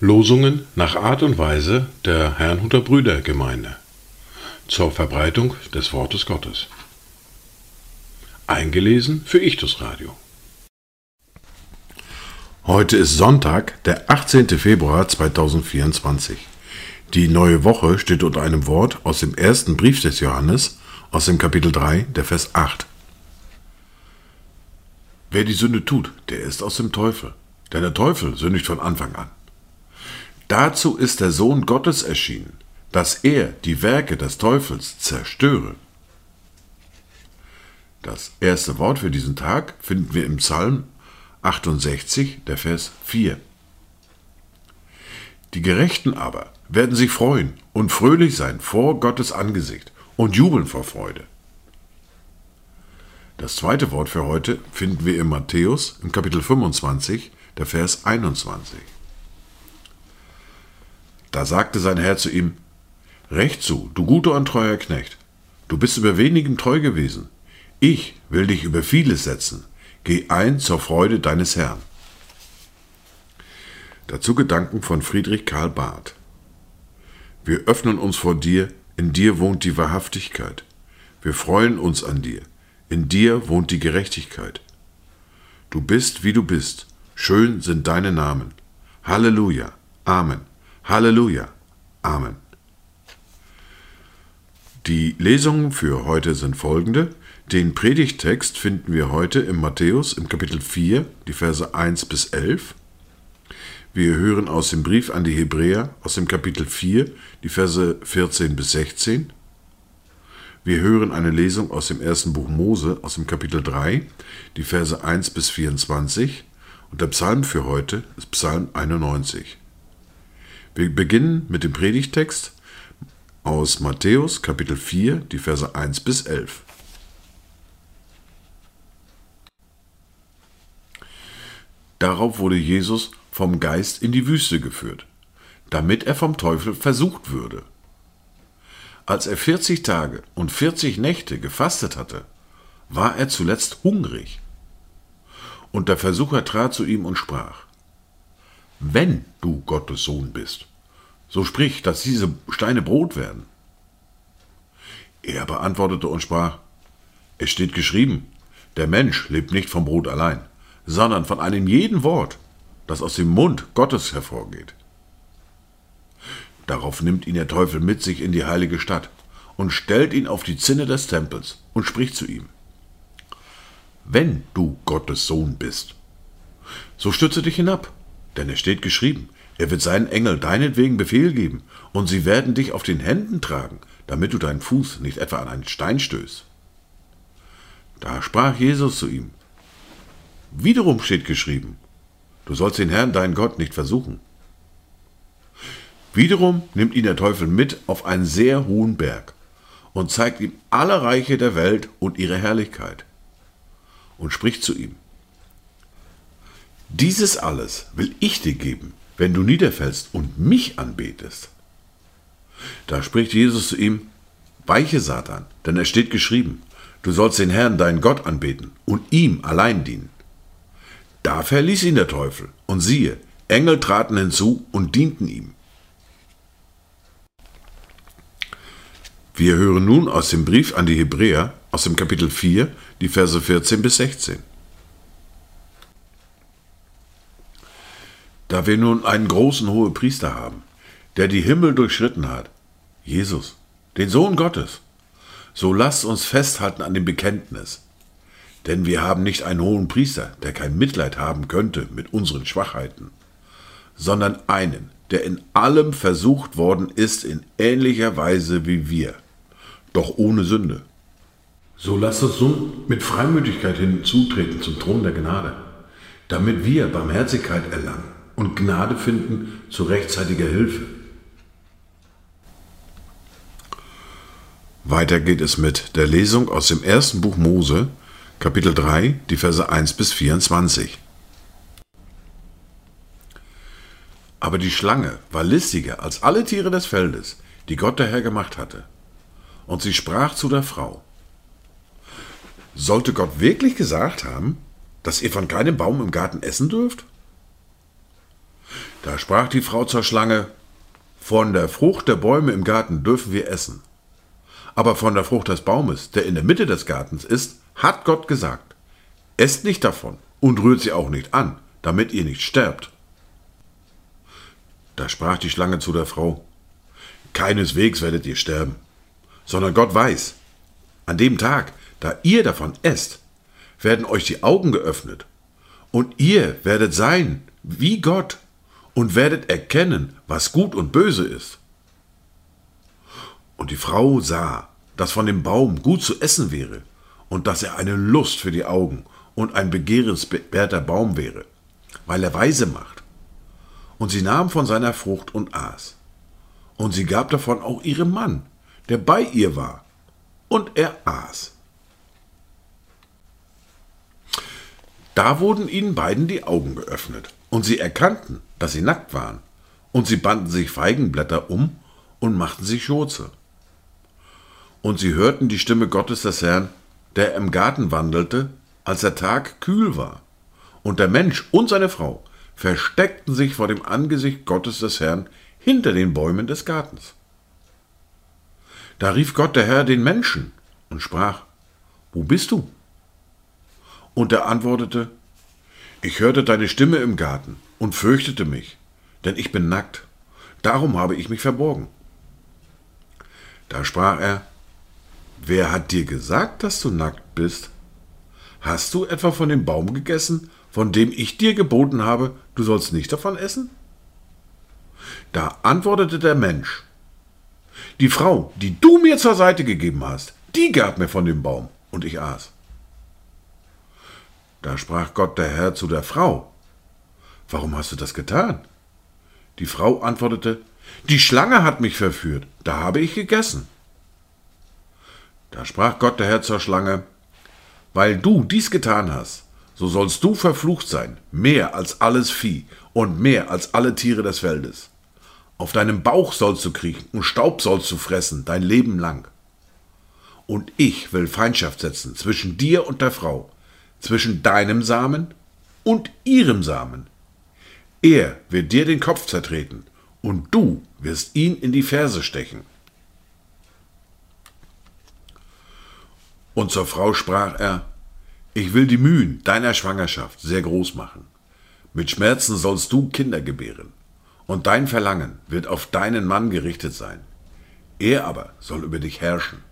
Losungen nach Art und Weise der Herrnhuter Brüdergemeinde zur Verbreitung des Wortes Gottes. Eingelesen für Ichtus Radio. Heute ist Sonntag, der 18. Februar 2024. Die neue Woche steht unter einem Wort aus dem ersten Brief des Johannes, aus dem Kapitel 3, der Vers 8. Wer die Sünde tut, der ist aus dem Teufel, denn der Teufel sündigt von Anfang an. Dazu ist der Sohn Gottes erschienen, dass er die Werke des Teufels zerstöre. Das erste Wort für diesen Tag finden wir im Psalm 68, der Vers 4. Die Gerechten aber werden sich freuen und fröhlich sein vor Gottes Angesicht und jubeln vor Freude. Das zweite Wort für heute finden wir in Matthäus im Kapitel 25, der Vers 21. Da sagte sein Herr zu ihm, Recht zu, du guter und treuer Knecht, du bist über wenigem treu gewesen, ich will dich über vieles setzen, geh ein zur Freude deines Herrn. Dazu Gedanken von Friedrich Karl Barth. Wir öffnen uns vor dir, in dir wohnt die Wahrhaftigkeit. Wir freuen uns an dir, in dir wohnt die Gerechtigkeit. Du bist, wie du bist, schön sind deine Namen. Halleluja, Amen. Halleluja. Amen. Die Lesungen für heute sind folgende. Den Predigttext finden wir heute im Matthäus im Kapitel 4, die Verse 1 bis 11. Wir hören aus dem Brief an die Hebräer aus dem Kapitel 4, die Verse 14 bis 16. Wir hören eine Lesung aus dem ersten Buch Mose aus dem Kapitel 3, die Verse 1 bis 24. Und der Psalm für heute ist Psalm 91. Wir beginnen mit dem Predigtext aus Matthäus Kapitel 4, die Verse 1 bis 11. Darauf wurde Jesus vom Geist in die Wüste geführt, damit er vom Teufel versucht würde. Als er 40 Tage und 40 Nächte gefastet hatte, war er zuletzt hungrig. Und der Versucher trat zu ihm und sprach, wenn du Gottes Sohn bist, so sprich, dass diese Steine Brot werden. Er beantwortete und sprach, es steht geschrieben, der Mensch lebt nicht vom Brot allein, sondern von einem jeden Wort, das aus dem Mund Gottes hervorgeht. Darauf nimmt ihn der Teufel mit sich in die heilige Stadt und stellt ihn auf die Zinne des Tempels und spricht zu ihm. Wenn du Gottes Sohn bist, so stütze dich hinab denn es steht geschrieben, er wird seinen Engel deinetwegen Befehl geben, und sie werden dich auf den Händen tragen, damit du deinen Fuß nicht etwa an einen Stein stößt. Da sprach Jesus zu ihm, Wiederum steht geschrieben, du sollst den Herrn, deinen Gott, nicht versuchen. Wiederum nimmt ihn der Teufel mit auf einen sehr hohen Berg und zeigt ihm alle Reiche der Welt und ihre Herrlichkeit und spricht zu ihm, dieses alles will ich dir geben, wenn du niederfällst und mich anbetest. Da spricht Jesus zu ihm, Weiche Satan, denn es steht geschrieben, du sollst den Herrn, deinen Gott, anbeten und ihm allein dienen. Da verließ ihn der Teufel, und siehe, Engel traten hinzu und dienten ihm. Wir hören nun aus dem Brief an die Hebräer aus dem Kapitel 4, die Verse 14 bis 16. Da wir nun einen großen hohen Priester haben, der die Himmel durchschritten hat, Jesus, den Sohn Gottes, so lasst uns festhalten an dem Bekenntnis. Denn wir haben nicht einen hohen Priester, der kein Mitleid haben könnte mit unseren Schwachheiten, sondern einen, der in allem versucht worden ist in ähnlicher Weise wie wir, doch ohne Sünde. So lasst uns nun mit Freimütigkeit hinzutreten zum Thron der Gnade, damit wir Barmherzigkeit erlangen und Gnade finden zu rechtzeitiger Hilfe. Weiter geht es mit der Lesung aus dem ersten Buch Mose, Kapitel 3, die Verse 1 bis 24. Aber die Schlange war listiger als alle Tiere des Feldes, die Gott der Herr gemacht hatte. Und sie sprach zu der Frau, Sollte Gott wirklich gesagt haben, dass ihr von keinem Baum im Garten essen dürft? Da sprach die Frau zur Schlange, von der Frucht der Bäume im Garten dürfen wir essen. Aber von der Frucht des Baumes, der in der Mitte des Gartens ist, hat Gott gesagt, esst nicht davon und rührt sie auch nicht an, damit ihr nicht sterbt. Da sprach die Schlange zu der Frau, Keineswegs werdet ihr sterben, sondern Gott weiß, an dem Tag, da ihr davon esst, werden euch die Augen geöffnet, und ihr werdet sein wie Gott und werdet erkennen, was gut und böse ist. Und die Frau sah, dass von dem Baum gut zu essen wäre und dass er eine Lust für die Augen und ein begehrenswerter Baum wäre, weil er weise macht. Und sie nahm von seiner Frucht und aß. Und sie gab davon auch ihrem Mann, der bei ihr war, und er aß. Da wurden ihnen beiden die Augen geöffnet, und sie erkannten, dass sie nackt waren, und sie banden sich Feigenblätter um und machten sich Schurze. Und sie hörten die Stimme Gottes des Herrn, der im Garten wandelte, als der Tag kühl war. Und der Mensch und seine Frau versteckten sich vor dem Angesicht Gottes des Herrn hinter den Bäumen des Gartens. Da rief Gott der Herr den Menschen und sprach, Wo bist du? Und er antwortete, Ich hörte deine Stimme im Garten und fürchtete mich, denn ich bin nackt, darum habe ich mich verborgen. Da sprach er, Wer hat dir gesagt, dass du nackt bist? Hast du etwa von dem Baum gegessen, von dem ich dir geboten habe, du sollst nicht davon essen? Da antwortete der Mensch, die Frau, die du mir zur Seite gegeben hast, die gab mir von dem Baum, und ich aß. Da sprach Gott der Herr zu der Frau, Warum hast du das getan? Die Frau antwortete, Die Schlange hat mich verführt, da habe ich gegessen. Da sprach Gott der Herr zur Schlange, Weil du dies getan hast, so sollst du verflucht sein, mehr als alles Vieh und mehr als alle Tiere des Feldes. Auf deinem Bauch sollst du kriechen und Staub sollst du fressen, dein Leben lang. Und ich will Feindschaft setzen zwischen dir und der Frau, zwischen deinem Samen und ihrem Samen. Er wird dir den Kopf zertreten, und du wirst ihn in die Ferse stechen. Und zur Frau sprach er, ich will die Mühen deiner Schwangerschaft sehr groß machen. Mit Schmerzen sollst du Kinder gebären und dein Verlangen wird auf deinen Mann gerichtet sein. Er aber soll über dich herrschen.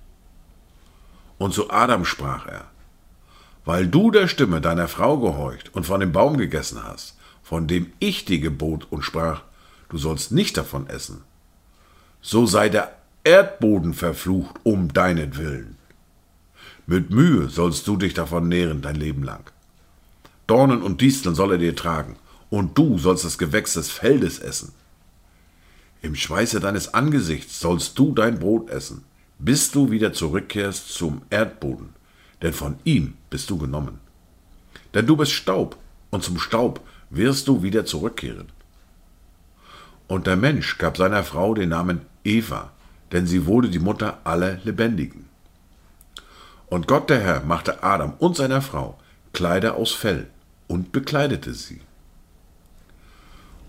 Und zu Adam sprach er, weil du der Stimme deiner Frau gehorcht und von dem Baum gegessen hast, von dem ich dir gebot und sprach, du sollst nicht davon essen, so sei der Erdboden verflucht um deinetwillen. Mit Mühe sollst du dich davon nähren dein Leben lang. Dornen und Disteln soll er dir tragen, und du sollst das Gewächs des Feldes essen. Im Schweiße deines Angesichts sollst du dein Brot essen, bis du wieder zurückkehrst zum Erdboden, denn von ihm bist du genommen. Denn du bist Staub, und zum Staub wirst du wieder zurückkehren. Und der Mensch gab seiner Frau den Namen Eva, denn sie wurde die Mutter aller Lebendigen. Und Gott der Herr machte Adam und seiner Frau Kleider aus Fell und bekleidete sie.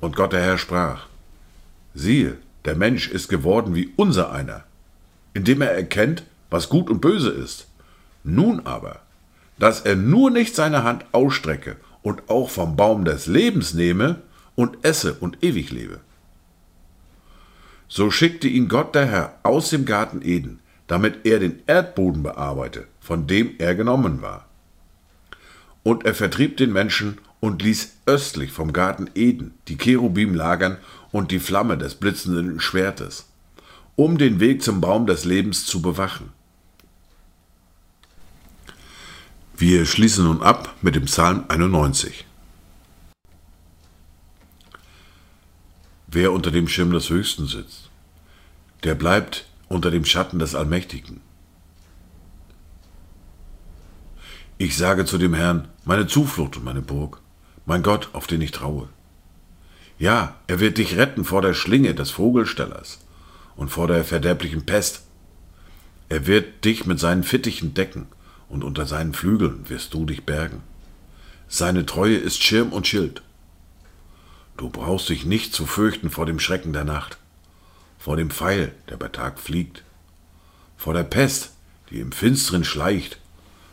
Und Gott der Herr sprach, siehe, der Mensch ist geworden wie unser einer, indem er erkennt, was gut und böse ist. Nun aber, dass er nur nicht seine Hand ausstrecke und auch vom Baum des Lebens nehme und esse und ewig lebe. So schickte ihn Gott der Herr aus dem Garten Eden, damit er den Erdboden bearbeite, von dem er genommen war. Und er vertrieb den Menschen und ließ östlich vom Garten Eden die Cherubim lagern und die Flamme des blitzenden Schwertes, um den Weg zum Baum des Lebens zu bewachen. Wir schließen nun ab mit dem Psalm 91. Wer unter dem Schirm des Höchsten sitzt, der bleibt unter dem Schatten des Allmächtigen. Ich sage zu dem Herrn, meine Zuflucht und meine Burg, mein Gott, auf den ich traue. Ja, er wird dich retten vor der Schlinge des Vogelstellers und vor der verderblichen Pest. Er wird dich mit seinen Fittichen decken und unter seinen Flügeln wirst du dich bergen. Seine Treue ist Schirm und Schild. Du brauchst dich nicht zu fürchten vor dem Schrecken der Nacht, vor dem Pfeil, der bei Tag fliegt, vor der Pest, die im Finstern schleicht,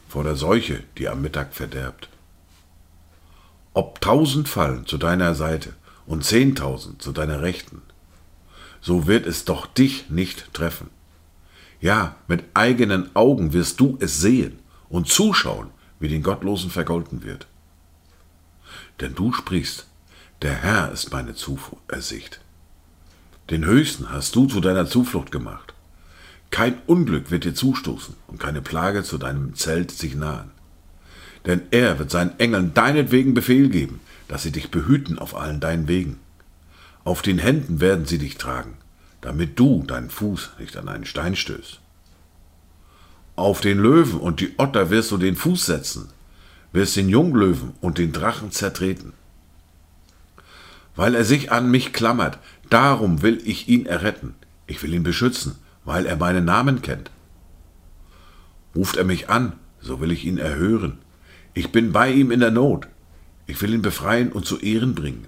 vor der Seuche, die am Mittag verderbt. Ob tausend fallen zu deiner Seite und zehntausend zu deiner Rechten, so wird es doch dich nicht treffen. Ja, mit eigenen Augen wirst du es sehen und zuschauen, wie den Gottlosen vergolten wird. Denn du sprichst, der Herr ist meine Zuversicht. Den Höchsten hast du zu deiner Zuflucht gemacht. Kein Unglück wird dir zustoßen und keine Plage zu deinem Zelt sich nahen. Denn er wird seinen Engeln deinetwegen Befehl geben, dass sie dich behüten auf allen deinen Wegen. Auf den Händen werden sie dich tragen, damit du deinen Fuß nicht an einen Stein stößt. Auf den Löwen und die Otter wirst du den Fuß setzen, wirst den Junglöwen und den Drachen zertreten. Weil er sich an mich klammert, darum will ich ihn erretten. Ich will ihn beschützen, weil er meinen Namen kennt. Ruft er mich an, so will ich ihn erhören. Ich bin bei ihm in der Not. Ich will ihn befreien und zu Ehren bringen.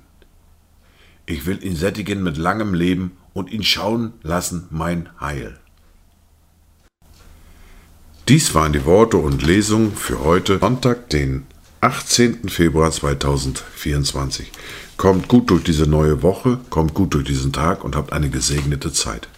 Ich will ihn sättigen mit langem Leben und ihn schauen lassen mein Heil. Dies waren die Worte und Lesungen für heute, Sonntag, den 18. Februar 2024. Kommt gut durch diese neue Woche, kommt gut durch diesen Tag und habt eine gesegnete Zeit.